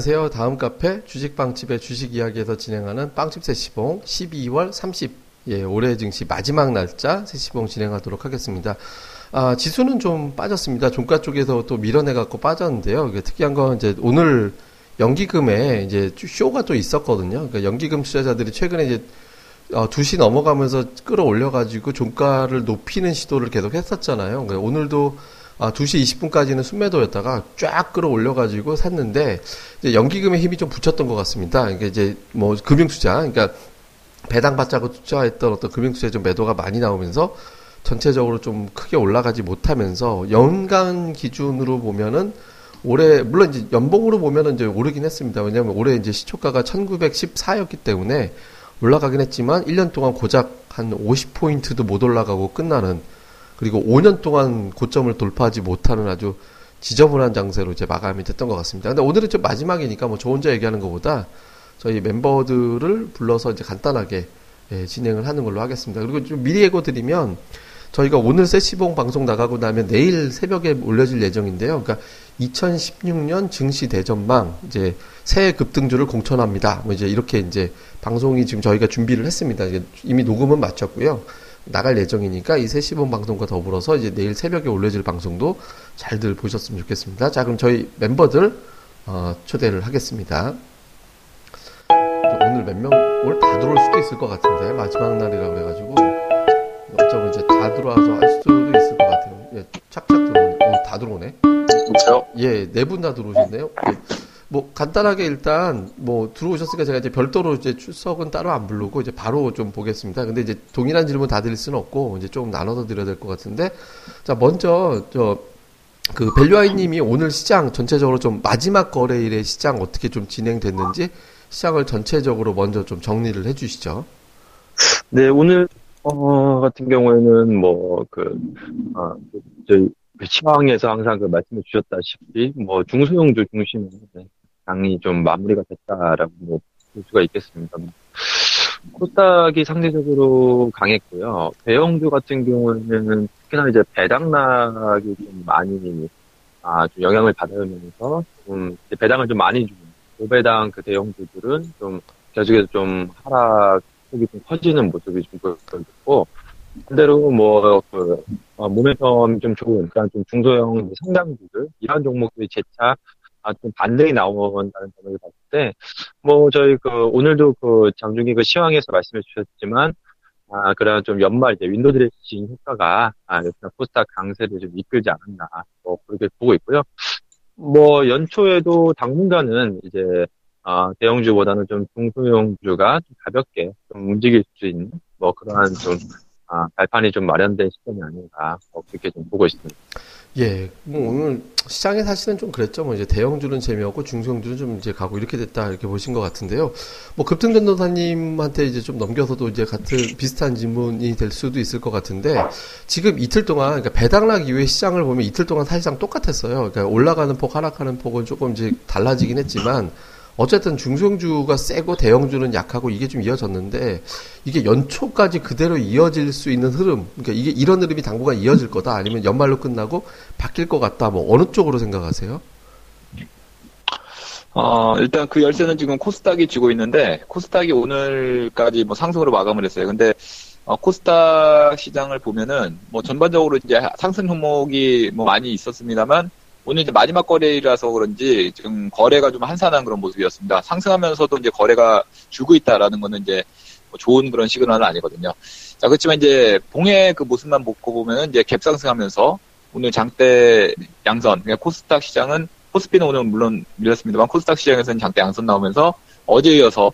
안녕하세요. 다음 카페 주식빵집의 주식 이야기에서 진행하는 빵집 세시봉 12월 30, 예, 올해 증시 마지막 날짜 세시봉 진행하도록 하겠습니다. 아, 지수는 좀 빠졌습니다. 종가 쪽에서 또 밀어내 갖고 빠졌는데요. 특이한 건 이제 오늘 연기금에 이제 쇼가 또 있었거든요. 그러니까 연기금 투자자들이 최근에 이제 어, 2시 넘어가면서 끌어올려가지고 종가를 높이는 시도를 계속 했었잖아요. 그러니까 오늘도 아, 2시 20분까지는 순매도였다가 쫙 끌어올려가지고 샀는데, 이제 연기금의 힘이 좀 붙였던 것 같습니다. 그러니까 이제 뭐 금융투자, 그러니까 배당 받자고 투자했던 어떤 금융투자에 좀 매도가 많이 나오면서 전체적으로 좀 크게 올라가지 못하면서 연간 기준으로 보면은 올해 물론 이제 연봉으로 보면은 이제 오르긴 했습니다. 왜냐하면 올해 이제 시초가가 1914였기 때문에 올라가긴 했지만 1년 동안 고작 한 50포인트도 못 올라가고 끝나는 그리고 5년 동안 고점을 돌파하지 못하는 아주 지저분한 장세로 이제 마감이 됐던 것 같습니다. 근데 오늘은 좀 마지막이니까 뭐 저 혼자 얘기하는 것보다 저희 멤버들을 불러서 이제 간단하게 예, 진행을 하는 걸로 하겠습니다. 그리고 좀 미리 예고 드리면 저희가 오늘 세시봉 방송 나가고 나면 내일 새벽에 올려질 예정인데요. 그러니까 2016년 증시 대전망 이제 새 급등주를 공천합니다. 뭐 이제 이렇게 이제 방송이 지금 저희가 준비를 했습니다. 이미 녹음은 마쳤고요. 나갈 예정이니까 이 세시봉 방송과 더불어서 이제 내일 새벽에 올려질 방송도 잘들 보셨으면 좋겠습니다. 자, 그럼 저희 멤버들 어, 초대를 하겠습니다. 오늘 몇 명, 오늘 다 들어올 수도 있을 것 같은데 마지막 날이라 그래가지고 어쩌면 이제 다 들어와서 할 수도 있을 것 같아요. 예, 착착 들어오네. 오, 다 들어오네. 진짜요? 예, 네 분 다 들어오셨네요. 예. 뭐 간단하게 일단 뭐 들어오셨으니까 제가 이제 별도로 이제 출석은 따로 안 부르고 이제 바로 좀 보겠습니다. 근데 이제 동일한 질문 다 드릴 수는 없고 이제 좀 나눠서 드려야 될 것 같은데 자 먼저 저 그 벨류아이님이 오늘 시장 전체적으로 좀 마지막 거래일의 시장 어떻게 좀 진행됐는지 시장을 전체적으로 먼저 좀 정리를 해주시죠. 네 오늘 어 같은 경우에는 뭐 그 아, 저희 시황에서 항상 그 말씀해 주셨다시피 뭐 중소형주 중심으로 장이 좀 마무리가 됐다라고 뭐볼 수가 있겠습니다. 코스닥이 상대적으로 강했고요. 대형주 같은 경우에는 특히나 이제 배당락이 좀 많이 아, 좀 영향을 받으면서 좀 배당을 좀 많이 주는 고배당 그 대형주들은 좀 계속해서 좀 하락폭이 좀 커지는 모습이 좀 보였고 반대로 뭐, 그, 어, 모멘텀 좀 좋은, 그러니까 좀 중소형 성장주들, 이런 종목들이 재차, 아, 좀 반등이 나온다는 점을 봤을 때, 뭐, 저희 그, 오늘도 그, 장중기 그 시황에서 말씀해 주셨지만, 아, 그런 좀 연말 이제 window dressing 효과가, 아, 포스타 강세를 좀 이끌지 않았나, 뭐, 그렇게 보고 있고요. 뭐, 연초에도 당분간은 이제, 아, 대형주보다는 좀 중소형주가 좀 가볍게 좀 움직일 수 있는, 뭐, 그러한 좀, 아, 발판이 좀 마련된 시점이 아닌가 뭐 그렇게 좀 보고 있습니다. 예, 뭐 오늘 시장에 사실은 좀 그랬죠. 뭐 이제 대형주는 재미없고 중소형주는 좀 이제 가고 이렇게 됐다 이렇게 보신 것 같은데요. 뭐 급등 전도사님한테 이제 좀 넘겨서도 이제 같은 비슷한 질문이 될 수도 있을 것 같은데 지금 이틀 동안 그러니까 배당락 이후에 시장을 보면 이틀 동안 사실상 똑같았어요. 그러니까 올라가는 폭, 하락하는 폭은 조금 이제 달라지긴 했지만 어쨌든 중소형주가 세고 대형주는 약하고 이게 좀 이어졌는데 이게 연초까지 그대로 이어질 수 있는 흐름 그러니까 이게 이런 흐름이 당분간 이어질 거다 아니면 연말로 끝나고 바뀔 것 같다 뭐 어느 쪽으로 생각하세요? 어, 일단 그 열쇠는 지금 코스닥이 쥐고 있는데 코스닥이 오늘까지 뭐 상승으로 마감을 했어요. 근데 어, 코스닥 시장을 보면은 뭐 전반적으로 이제 상승 종목이 뭐 많이 있었습니다만 오늘 이제 마지막 거래일이라서 그런지 지금 거래가 좀 한산한 그런 모습이었습니다. 상승하면서도 이제 거래가 줄고 있다라는 거는 이제 뭐 좋은 그런 시그널은 아니거든요. 자, 그렇지만 이제 봉의 그 모습만 보고 보면 이제 갭 상승하면서 오늘 장대 양선, 그러니까 코스닥 시장은 코스피는 오늘 물론 밀렸습니다만 코스닥 시장에서는 장대 양선 나오면서 어제 이어서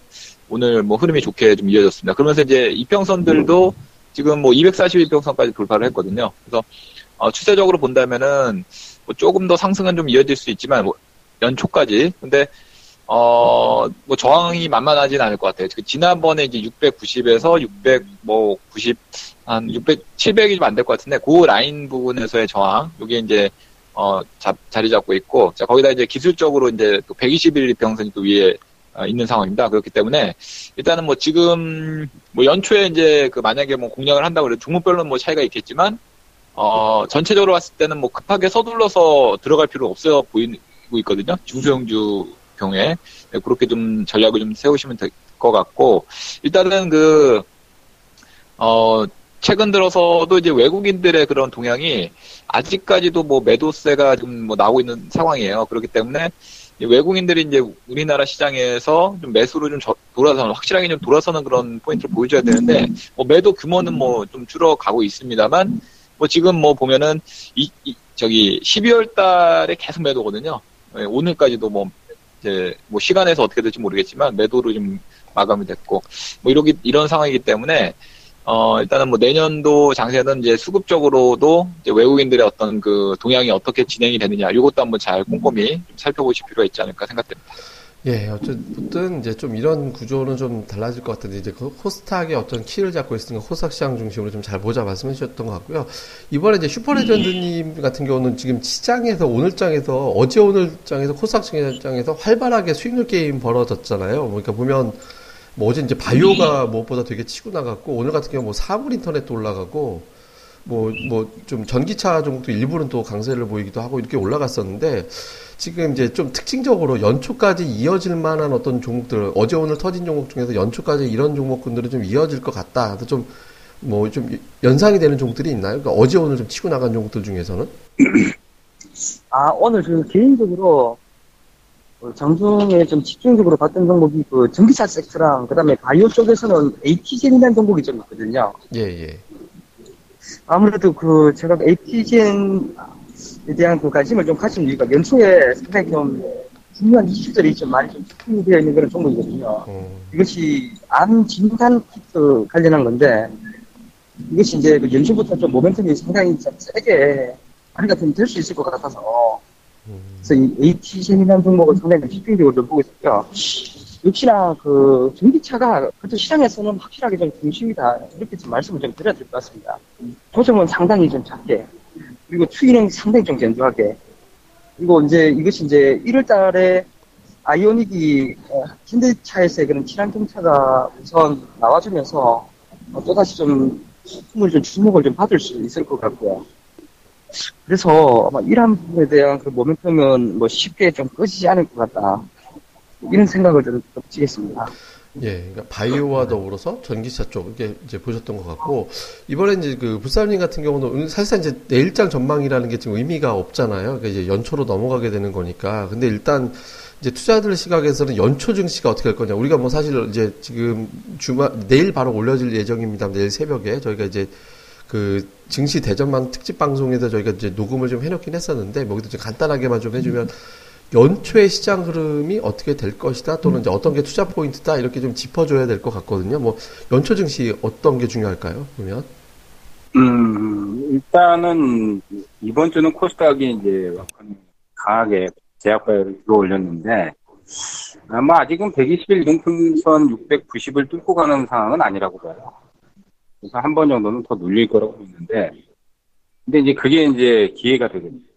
오늘 뭐 흐름이 좋게 좀 이어졌습니다. 그러면서 이제 이평선들도 지금 뭐 242평선까지 돌파를 했거든요. 그래서 어, 추세적으로 본다면은 뭐 조금 더 상승은 좀 이어질 수 있지만 뭐 연초까지 근데 어 뭐 저항이 만만하진 않을 것 같아요. 그 지난번에 이제 690에서 600뭐 90 한 600, 700이 좀 안 될 것 같은데 그 라인 부분에서의 저항 이게 이제 어 자, 자리 잡고 있고 자 거기다 이제 기술적으로 이제 또 121일 평선이 또 위에 어, 있는 상황입니다. 그렇기 때문에 일단은 뭐 지금 뭐 연초에 이제 그 만약에 뭐 공략을 한다고 해도 종목별로는 뭐 차이가 있겠지만 어 전체적으로 봤을 때는 뭐 급하게 서둘러서 들어갈 필요 없어 보이고 있거든요. 중소형주 경우에 네, 그렇게 좀 전략을 좀 세우시면 될 것 같고 일단은 그 어, 최근 들어서도 이제 외국인들의 그런 동향이 아직까지도 뭐 매도세가 좀 뭐 나오고 있는 상황이에요. 그렇기 때문에 외국인들이 이제 우리나라 시장에서 좀 매수로 좀 저- 돌아서는 확실하게 좀 돌아서는 그런 포인트를 보여줘야 되는데 뭐 매도 규모는 뭐 좀 줄어가고 있습니다만 뭐 지금 뭐 보면은 이, 이- 저기 12월 달에 계속 매도거든요. 예, 오늘까지도 뭐 이제 뭐 시간에서 어떻게 될지 모르겠지만 매도로 좀 마감이 됐고 뭐 이러기 이런 상황이기 때문에 어 일단은 뭐 내년도 장세는 이제 수급적으로도 이제 외국인들의 어떤 그 동향이 어떻게 진행이 되느냐 이것도 한번 잘 꼼꼼히 좀 살펴보실 필요가 있지 않을까 생각됩니다. 예, 어쨌든 이제 좀 이런 구조는 좀 달라질 것 같은데 이제 그 코스닥의 어떤 키를 잡고 있으니까 코스닥 시장 중심으로 좀 잘 보자 말씀해 주셨던 것 같고요. 이번에 이제 슈퍼레전드님 같은 경우는 지금 시장에서 오늘장에서 어제 오늘장에서 코스닥 시장에서 활발하게 수익률 게임 벌어졌잖아요. 그러니까 보면 뭐 어제 이제 바이오가 무엇보다 되게 치고 나갔고 오늘 같은 경우 뭐 사물 인터넷도 올라가고 뭐 뭐 좀 전기차 종목도 일부는 또 강세를 보이기도 하고 이렇게 올라갔었는데 지금 이제 좀 특징적으로 연초까지 이어질 만한 어떤 종목들 어제 오늘 터진 종목 중에서 연초까지 이런 종목군들은 좀 이어질 것 같다. 좀뭐 좀 연상이 되는 종목들이 있나요? 그러니까 어제 오늘 좀 치고 나간 종목들 중에서는 아, 오늘 저 개인적으로 어, 장중에 좀 집중적으로 봤던 종목이 그 전기차 섹터랑 그 다음에 바이오 쪽에서는 AT젠이라는 종목이 좀 있거든요. 예 예. 아무래도 그 제가 AT젠에 대한 그 관심을 좀 가진 이유가 연초에 상당히 좀 중요한 이슈들이 좀 많이 좀 집중이 되어 있는 그런 종목이거든요. 어, 이것이 암 진단 키트 관련한 건데 이것이 이제 그 연초부터 좀 모멘텀이 상당히 좀 세게 발휘가 좀 될 수 있을 것 같아서 음, 그래서 이 AT젠이라는 종목을 상당히 좀 집중적으로 좀 보고 있었죠. 역시나 그 전기차가 그래도 시장에서는 확실하게 좀 중심이다 이렇게 좀 말씀을 좀 드려야 될 것 같습니다. 조정은 상당히 좀 작게 그리고 추이는 상당히 좀 견조하게 그리고 이제 이것이 이제 1월달에 아이오닉이 어, 현대차에서의 그런 친환경차가 우선 나와주면서 어, 또다시 좀 품을 좀 주목을 좀 받을 수 있을 것 같고요. 그래서 아마 이러한 부분에 대한 그 모멘텀은 뭐 쉽게 좀 꺼지지 않을 것 같다. 이런 생각을 좀 지겠습니다. 예, 그러니까 바이오와 더불어서 전기차 쪽 이게 이제 보셨던 것 같고 이번에 이제 그 부사님 같은 경우는 사실상 이제 내일장 전망이라는 게 지금 의미가 없잖아요. 그러니까 이제 연초로 넘어가게 되는 거니까. 근데 일단 이제 투자들 시각에서는 연초 증시가 어떻게 할 거냐. 우리가 뭐 사실 이제 지금 주말 내일 바로 올려질 예정입니다. 내일 새벽에 저희가 이제 그 증시 대전망 특집 방송에서 저희가 이제 녹음을 좀 해놓긴 했었는데 뭐 여기도 좀 간단하게만 좀 해주면 연초의 시장 흐름이 어떻게 될 것이다 또는 이제 어떤 게 투자 포인트다 이렇게 좀 짚어줘야 될 것 같거든요. 뭐 연초 증시 어떤 게 중요할까요? 보면 음, 일단은 이번 주는 코스닥이 이제 강하게 제약바를 들어올렸는데 아마 아직은 120일 동풍선 690을 뚫고 가는 상황은 아니라고 봐요. 그래서 한 번 정도는 더 눌릴 거라고 보이는데 근데 이제 그게 이제 기회가 되겠죠. 코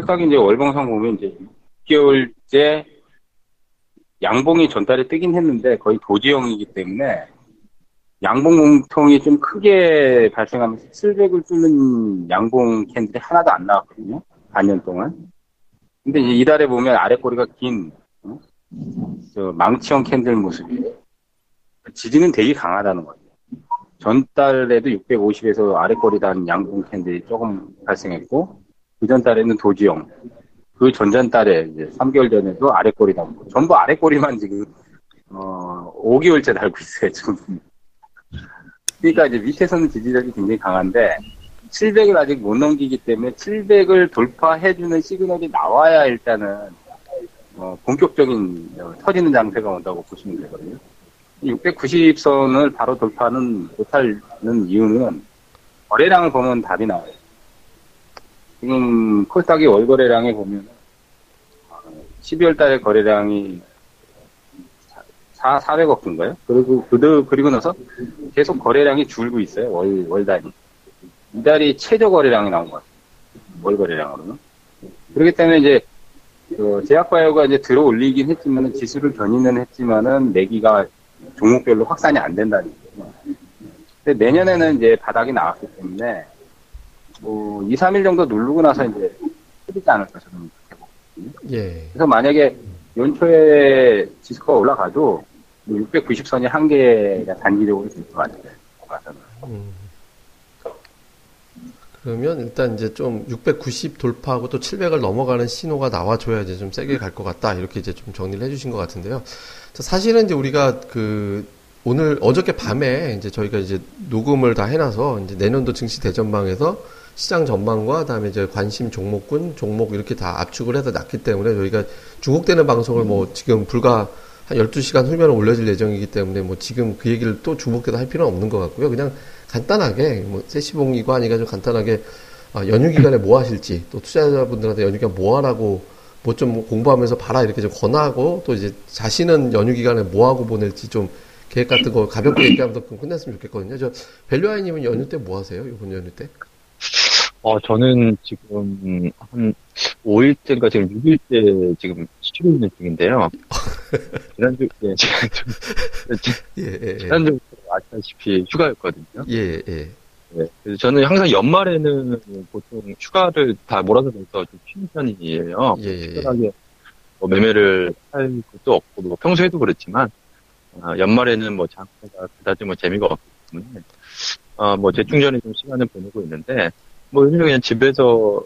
스닥이 이제 월봉상 보면 이제 6개월째 양봉이 전달에 뜨긴 했는데 거의 도지형이기 때문에 양봉 몸통이 좀 크게 발생하면서 700을 뚫는 양봉 candle이 하나도 안 나왔거든요. 반년 동안. 근데 이제 이달에 보면 아래 꼬리가 긴, 어? 저 망치형 candle 모습이 지지는 되게 강하다는 거예요. 전달에도 650에서 아래 꼬리 단 양봉 candle이 조금 발생했고, 그 전 달에는 도지형. 그 전전 달에 이제 3개월 전에도 아래 꼬리 달고, 전부 아래 꼬리만 지금, 어, 5개월째 달고 있어요, 지금. 그러니까 이제 밑에서는 지지력이 굉장히 강한데 700을 아직 못 넘기기 때문에 700을 돌파해주는 시그널이 나와야 일단은 어, 본격적인 어, 터지는 장세가 온다고 보시면 되거든요. 690선을 바로 돌파는 못하는 이유는 거래량을 보면 답이 나와요. 지금 코스닥의 월 거래량에 보면 12월 달에 거래량이 4, 400억 인가요? 그리고, 그, 그리고 나서 계속 거래량이 줄고 있어요. 월, 월 단위. 이달이 최저 거래량이 나온 것 같아요. 월 거래량으로는. 그렇기 때문에 이제 그 제약바이오가 이제 들어 올리긴 했지만은 지수를 견인은 했지만은 내기가 종목별로 확산이 안 된다는 거죠. 근데 내년에는 이제 바닥이 나왔기 때문에 뭐 2, 3일 정도 누르고 나서 이제 풀리지 않을까 저는 그렇게 보거든요. 예. 그래서 만약에 연초에 지수가 올라가도 690선이 한계가 단기적으로 될것 같아요. 음. 그러면 일단 이제 좀 690 돌파하고 또 700을 넘어가는 신호가 나와줘야지 좀 세게 갈 것 같다. 이렇게 이제 좀 정리를 해주신 것 같은데요. 자, 사실은 이제 우리가 그 오늘 어저께 밤에 이제 저희가 이제 녹음을 다 해놔서 이제 내년도 증시 대전방에서 시장 전망과 그다음에 이제 관심 종목군 종목 이렇게 다 압축을 해서 놨기 때문에 저희가 중국되는 방송을 뭐 지금 불과 한 12시간 후면 올려질 예정이기 때문에 뭐 지금 그 얘기를 또 중복돼서 할 필요는 없는 것 같고요. 그냥 간단하게 뭐 세시봉이고 하니까 좀 간단하게 아, 연휴 기간에 뭐 하실지 또 투자자분들한테 연휴 기간 뭐 하라고 뭐 좀 공부하면서 봐라 이렇게 좀 권하고 또 이제 자신은 연휴 기간에 뭐 하고 보낼지 좀 계획 같은 거 가볍게 얘기하면서 좀 끝냈으면 좋겠거든요. 저 밸류아이님은 연휴 때 뭐 하세요? 이번 연휴 때? 어, 저는 지금 한 5일째인가 지금 6일째 지금 쉬고 있는 중인데요. 지난주, 예, 지난주, 예, 예, 예. 지난주 아시다시피 휴가였거든요. 예, 예. 네. 그래서 저는 항상 연말에는 보통 휴가를 다 몰아서 내서 좀 쉬는 편이에요. 예, 예, 예. 특별하게 뭐 매매를 할 것도 없고, 뭐 평소에도 그렇지만, 아, 연말에는 뭐 장사가 그다지 뭐 재미가 없기 때문에, 아, 뭐 재충전에 좀 시간을 보내고 있는데, 뭐 요즘에 그냥 집에서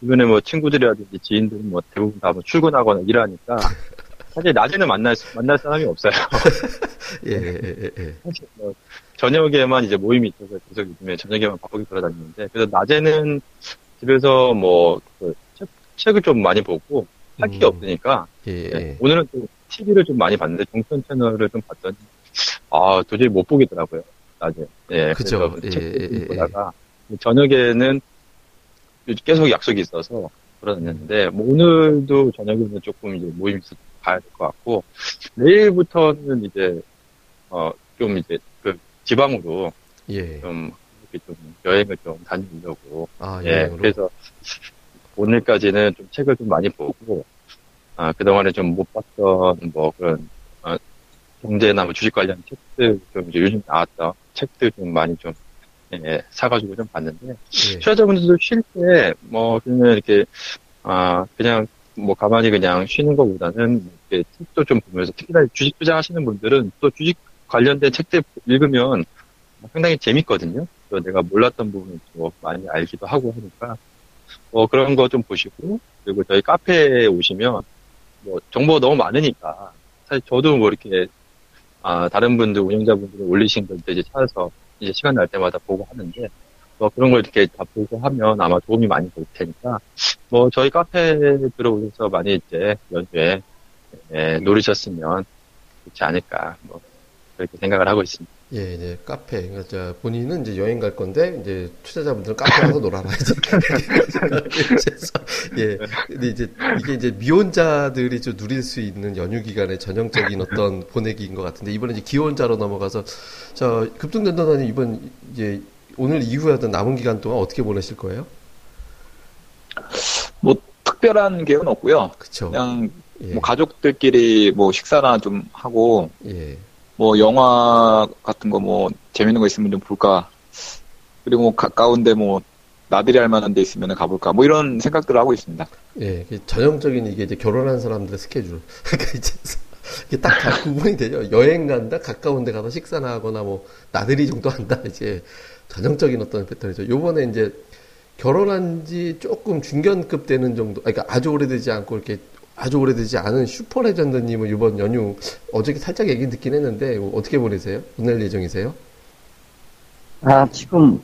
주변에 뭐 친구들이라든지 지인들은 뭐 대부분 다 뭐 출근하거나 일하니까, 사실 낮에는 만날, 수- 만날 사람이 없어요. 예, 예, 예, 예. 사실 뭐 저녁에만 이제 모임이 있어서 계속 요즘에 저녁에만 바쁘게 돌아다니는데 그래서 낮에는 집에서 뭐 그 책, 책을 좀 많이 보고 할게 음. 없으니까 예, 네, 예. 오늘은 또 TV를 좀 많이 봤는데 정선 채널을 좀 봤더니 아 도저히 못 보겠더라고요 낮에 예 그죠. 예, 책도 예, 좀 예, 보다가 저녁에는 계속 약속이 있어서 돌아다녔는데 뭐 오늘도 저녁에는 조금 이제 모임 있어서 가야 될 것 같고 내일부터는 이제 어 좀 이제 그 지방으로 예. 좀 이렇게 좀 여행을 좀 다니려고 아, 예. 그래서 오늘까지는 좀 책을 좀 많이 보고 아 그동안에 좀 못 봤던 뭐 그런 어, 경제나 뭐 주식 관련 책들 좀 이제 요즘 나왔던 책들 좀 많이 좀 예, 사가지고 좀 봤는데 예. 투자자분들도 쉴때뭐 그냥 이렇게 아 그냥 뭐 가만히 그냥 쉬는 것보다는 이렇게 책도 좀 보면서 특히나 주식 투자하시는 분들은 또 주식 관련된 책들 읽으면 상당히 재밌거든요. 또 내가 몰랐던 부분을 또 많이 알기도 하고 하니까 뭐 그런 거 좀 보시고 그리고 저희 카페에 오시면 뭐 정보가 너무 많으니까 사실 저도 뭐 이렇게 아 다른 분들 운영자분들이 올리신 것들 이제 찾아서 이제 시간 날 때마다 보고 하는데 뭐 그런 걸 이렇게 다 보고 하면 아마 도움이 많이 될 테니까 뭐 저희 카페에 들어오셔서 많이 이제 연주에 예, 노리셨으면 좋지 않을까 뭐 그렇게 생각을 하고 있습니다. 예, 이제 카페. 그러니까 저 본인은 이제 여행 갈 건데 이제 투자자분들은 카페 가서 놀아라 이제. 그래서 예. 근데 이제 이게 이제 미혼자들이 좀 누릴 수 있는 연휴 기간의 전형적인 어떤 보내기인 것 같은데 이번에 이제 기혼자로 넘어가서 저 급등전도단이 이번 이제 오늘 이후에 어떤 남은 기간 동안 어떻게 보내실 거예요? 뭐 특별한 계획은 없고요. 그쵸. 그냥 예. 뭐 가족들끼리 뭐 식사나 좀 하고 예. 뭐 영화 같은 거 뭐 재밌는 거 있으면 좀 볼까. 그리고 뭐 가까운데 뭐 나들이 할 만한 데 있으면 가볼까. 뭐 이런 생각들을 하고 있습니다. 예, 전형적인 이게 이제 결혼한 사람들의 스케줄. 그러니까 이제 이게 딱 다 구분이 되죠. 여행 간다, 가까운 데 가서 식사나 하거나 뭐 나들이 정도 한다. 이제 전형적인 어떤 패턴이죠. 요번에 이제 결혼한 지 조금 중견급 되는 정도, 그러니까 아주 오래되지 않고 이렇게 아주 오래되지 않은 슈퍼 레전드님은 이번 연휴 어저께 살짝 얘기 듣긴 했는데 어떻게 보내세요? 보낼 예정이세요? 아, 지금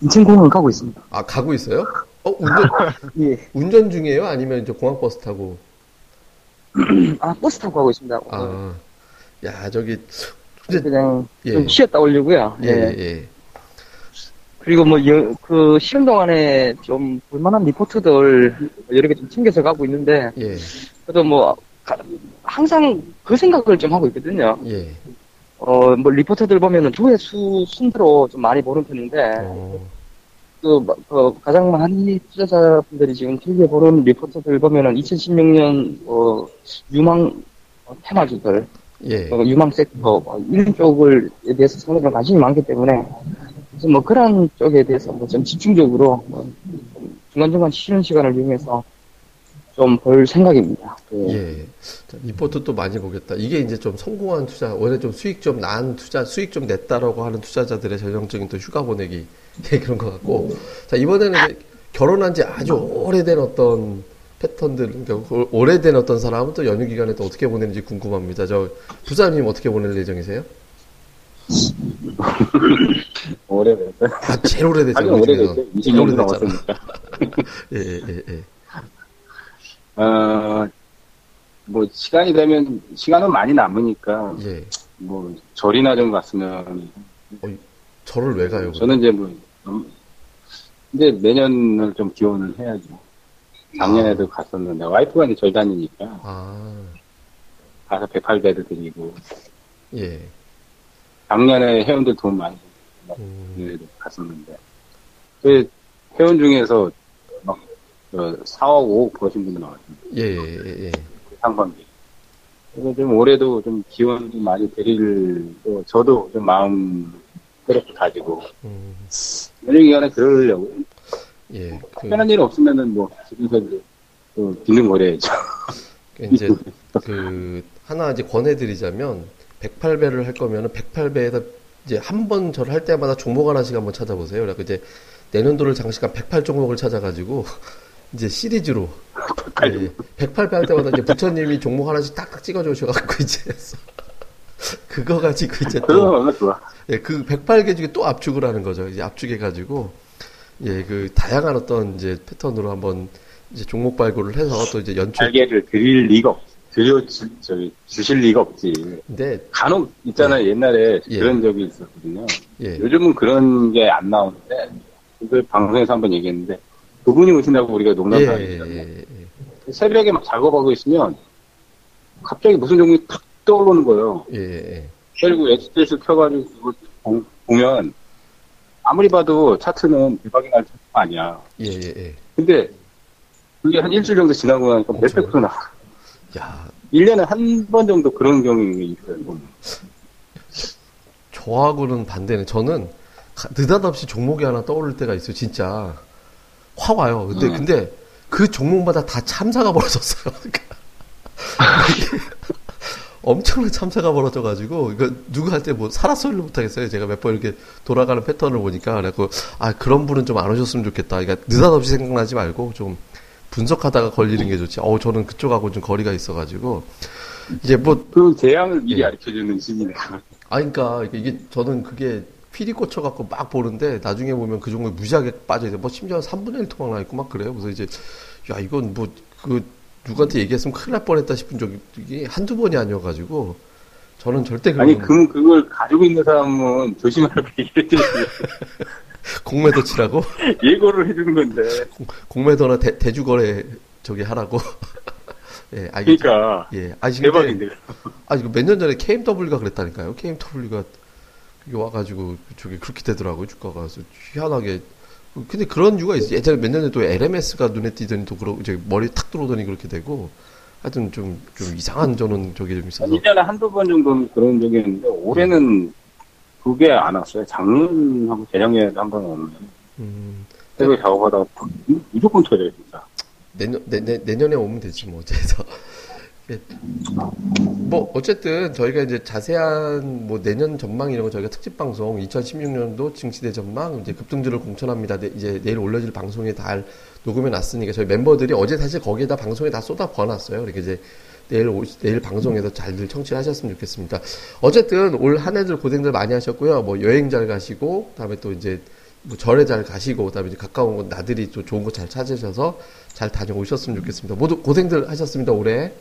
인천공항 가고 있습니다. 아, 가고 있어요? 어, 운전, 예. 운전 중이에요? 아니면 이제 공항 버스 타고? 아, 버스 타고 가고 있습니다. 아, 야, 저기, 그냥 예. 좀 쉬었다 오려고요. 예, 예. 예. 그리고 뭐, 여- 그, 쉬는 동안에 좀 볼만한 리포트들 여러 개 좀 챙겨서 가고 있는데, 예, 그래도 뭐, 가- 항상 그 생각을 좀 하고 있거든요. 예. 어, 뭐, 리포트들 보면은 조회수 순으로 좀 많이 보는 편인데, 어, 그, 그 가장 많이 투자자분들이 지금 길게 보는 리포트들 보면은 2016년 어, 유망 어, 테마주들, 예. 어, 유망 섹터 뭐 이런 쪽을에 대해서 상당히 좀 관심이 많기 때문에 그래서 뭐 그런 쪽에 대해서 뭐 좀 집중적으로 뭐 중간중간 쉬는 시간을 이용해서 좀 볼 생각입니다. 그, 예. 자, 리포트 또 많이 보겠다. 이게 이제 좀 성공한 투자, 원래 좀 수익 좀 난 투자, 수익 좀 냈다라고 하는 투자자들의 전형적인 또 휴가 보내기 예, 그런 것 같고. 자, 이번에는 이제 결혼한 지 아주 오래된 어떤 패턴들, 그러니까 오- 오래된 어떤 사람은 또 연휴 기간에 또 어떻게 보내는지 궁금합니다. 저 부사님 어떻게 보낼 예정이세요? 오래됐어요. 아, 제일. 20년도 제일 오래됐잖아. 넘었으니까. 예, 예, 예, 예. 어, 뭐, 시간이 되면, 시간은 많이 남으니까, 예. 뭐, 절이나 좀 갔으면, 저를 왜 가요? 저는 이제 뭐, 음, 이제 내년을 좀 기원을 해야죠. 작년에도 갔었는데, 와이프가 이제 절 다니니까, 아, 가서 108배도 드리고, 예. 작년에 회원들 돈 많이 음, 네, 갔었는데, 그 회원 중에서 막, 그 4억, 5억 버신 분들 나왔습니다. 예, 예, 예, 예. 상반기. 그래서 좀 올해도 좀 기원 좀 많이 드릴, 또 저도 좀 마음 그렇게 가지고, 음, 연휴 기간에 그러려고. 예. 그, 특별한 일 없으면은 뭐, 집에서 이제 또 비는 거래야죠. 이제 그 하나 이제 권해드리자면 108배를 할 거면은 108배에다 이제 한 번 저를 할 때마다 종목 하나씩 한번 찾아보세요. 그래서 이제 내년도를 장시간 108 종목을 찾아가지고 이제 시리즈로 108, 108배 할 때마다 이제 부처님이 종목 하나씩 딱딱 찍어주셔갖고 이제 그거 가지고 이제 또. 예, 그 108개 중에 또 압축을 하는 거죠. 이제 압축해가지고, 예, 그 다양한 어떤 이제 패턴으로 한번 이제 종목 발굴을 해서 또 이제 연출. 날개를 드릴 리가 없, 드려, 주, 저기, 주실 리가 없지. 근데, 간혹 있잖아요. 옛날에 예. 그런 적이 있었거든요. 예, 요즘은 그런 게 안 나오는데, 그 방송에서 한번 얘기했는데, 두 분이 오신다고 우리가 예, 농담을 예, 하니까 예, 예, 새벽에 막 작업하고 있으면, 갑자기 무슨 종목이 탁 떠오르는 거예요. 예, 예, 그리고 HTS 켜가지고 그걸 보- 보면, 아무리 봐도 차트는 대박이 날 차트가 아니야. 예. 근데, 그게 한 일주일 정도 지나고 나니까. 몇백 프로 나와. 야, 1년에 한 번 정도 그런 경우가 있어요. 저하고는 반대네. 저는 가- 느닷없이 종목이 하나 떠오를 때가 있어요, 진짜. 확 와요. 근데, 음. 근데 그 종목마다 다 참사가 벌어졌어요. 그러니까 엄청난 참사가 벌어져가지고, 이거 누구한테 뭐 살았소리를 못하겠어요. 제가 몇 번 이렇게 돌아가는 패턴을 보니까. 그래갖고, 아, 그런 분은 좀 안 오셨으면 좋겠다. 그러니까 느닷없이 생각나지 말고 좀 분석하다가 걸리는 게 좋지. 어우, 저는 그쪽하고 좀 거리가 있어가지고. 이제 뭐, 그 재앙을 미리 예. 알려주는 시기네. 아, 그러니까 이게 저는 그게 피리 꽂혀갖고 막 보는데 나중에 보면 그 종목에 무지하게 빠져있어. 뭐 심지어 3분의 1 토막 나 있고 막 그래요. 그래서 이제 야 이건 뭐 그 누구한테 얘기했으면 큰일 날 뻔했다 싶은 적이 한두 번이 아니어가지고 저는 절대 그런 아니, 그, 그걸 가지고 있는 사람은 조심하라고 얘기해줘야 공매도 치라고 예고를 해주는 건데. 공 매도나 대, 대주거래 저기 하라고. 예, 알겠죠. 그러니까, 예, 아 근데 대박인데. 아 이거 몇 년 전에 KMW가 그랬다니까요. KMW가 여기 와가지고 저기 그렇게 되더라고요 주가가 그래서 희한하게. 근데 그런 이유가 있어요. 예전에 몇년 전에 또 LMS가 눈에 띄더니 또 그러 이제 머리 탁 들어오더니 그렇게 되고 하여튼 좀 좀 이상한 저는 저게 좀 있어서 1년에 한두 번 정도는 그런 적이 있는데, 올해는 그게 안 왔어요. 작년하고 재작년에도 한번 오면. 음, 새벽 작업하다가 무조건 터져요, 진짜. 내년 내, 내, 내년에 오면 되지 뭐 어째서 예. 뭐 어쨌든 저희가 이제 자세한 뭐 내년 전망 이런 거 저희가 특집 방송 2016년도 증시대 전망 이제 급등주를 공천합니다. 네, 이제 내일 올려질 방송에 다 녹음해 놨으니까 저희 멤버들이 어제 사실 거기에다 방송에 다 쏟아 부어놨어요. 이렇게 이제 내일 오- 내일 방송에서 잘들 청취하셨으면 좋겠습니다. 어쨌든 올 한 해들 고생들 많이 하셨고요. 뭐 여행 잘 가시고 그다음에 또 이제 뭐 절에 잘 가시고 그다음에 이제 가까운 곳 나들이 또 좋은 거잘 찾으셔서 잘 다녀오셨으면 좋겠습니다. 모두 고생들 하셨습니다 올해.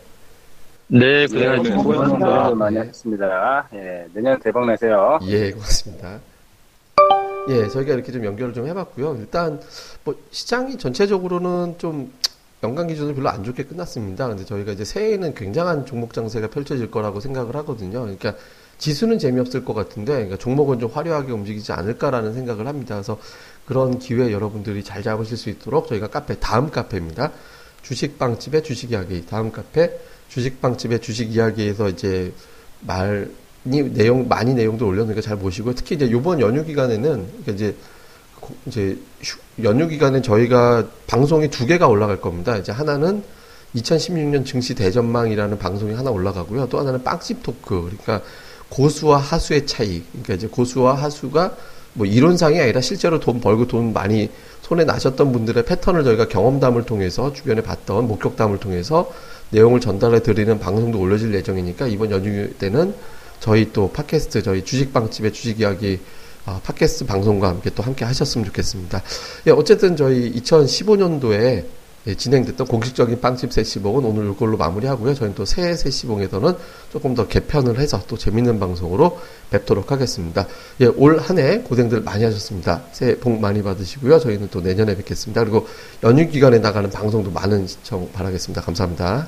네, 네, 고생하셨습니다. 예. 많이 하셨습니다. 예, 내년 대박 내세요. 예, 고맙습니다. 예, 저희가 이렇게 좀 연결을 좀 해봤고요. 일단 뭐 시장이 전체적으로는 좀 연간 기준으로 별로 안 좋게 끝났습니다. 근데 저희가 이제 새해에는 굉장한 종목 장세가 펼쳐질 거라고 생각을 하거든요. 그러니까 지수는 재미없을 것 같은데, 그러니까 종목은 좀 화려하게 움직이지 않을까라는 생각을 합니다. 그래서 그런 기회 여러분들이 잘 잡으실 수 있도록 저희가 카페 다음 카페입니다. 주식빵집의 주식 이야기 다음 카페 주식빵집의 주식 이야기에서 이제 말이 내용 많이 내용도 올려놓으니까 잘 보시고요. 특히 이제 이번 연휴 기간에는 그러니까 이제 고- 이제 휴- 연휴 기간에 저희가 방송이 두 개가 올라갈 겁니다. 이제 하나는 2016년 증시 대전망이라는 방송이 하나 올라가고요. 또 하나는 빵집 토크. 그러니까 고수와 하수의 차이. 그러니까 이제 고수와 하수가 뭐 이론상이 아니라 실제로 돈 벌고 돈 많이 손에 나셨던 분들의 패턴을 저희가 경험담을 통해서 주변에 봤던 목격담을 통해서 내용을 전달해 드리는 방송도 올려질 예정이니까 이번 연휴 때는 저희 또 팟캐스트 저희 주식빵집의 주식 이야기 아, 팟캐스트 방송과 함께 또 함께 하셨으면 좋겠습니다. 예, 어쨌든 저희 2015년도에 예, 진행됐던 공식적인 빵집 세시봉은 오늘 이걸로 마무리하고요. 저희는 또 새해 세시봉에서는 조금 더 개편을 해서 또 재밌는 방송으로 뵙도록 하겠습니다. 예, 올 한 해 고생들 많이 하셨습니다. 새해 복 많이 받으시고요. 저희는 또 내년에 뵙겠습니다. 그리고 연휴 기간에 나가는 방송도 많은 시청 바라겠습니다. 감사합니다.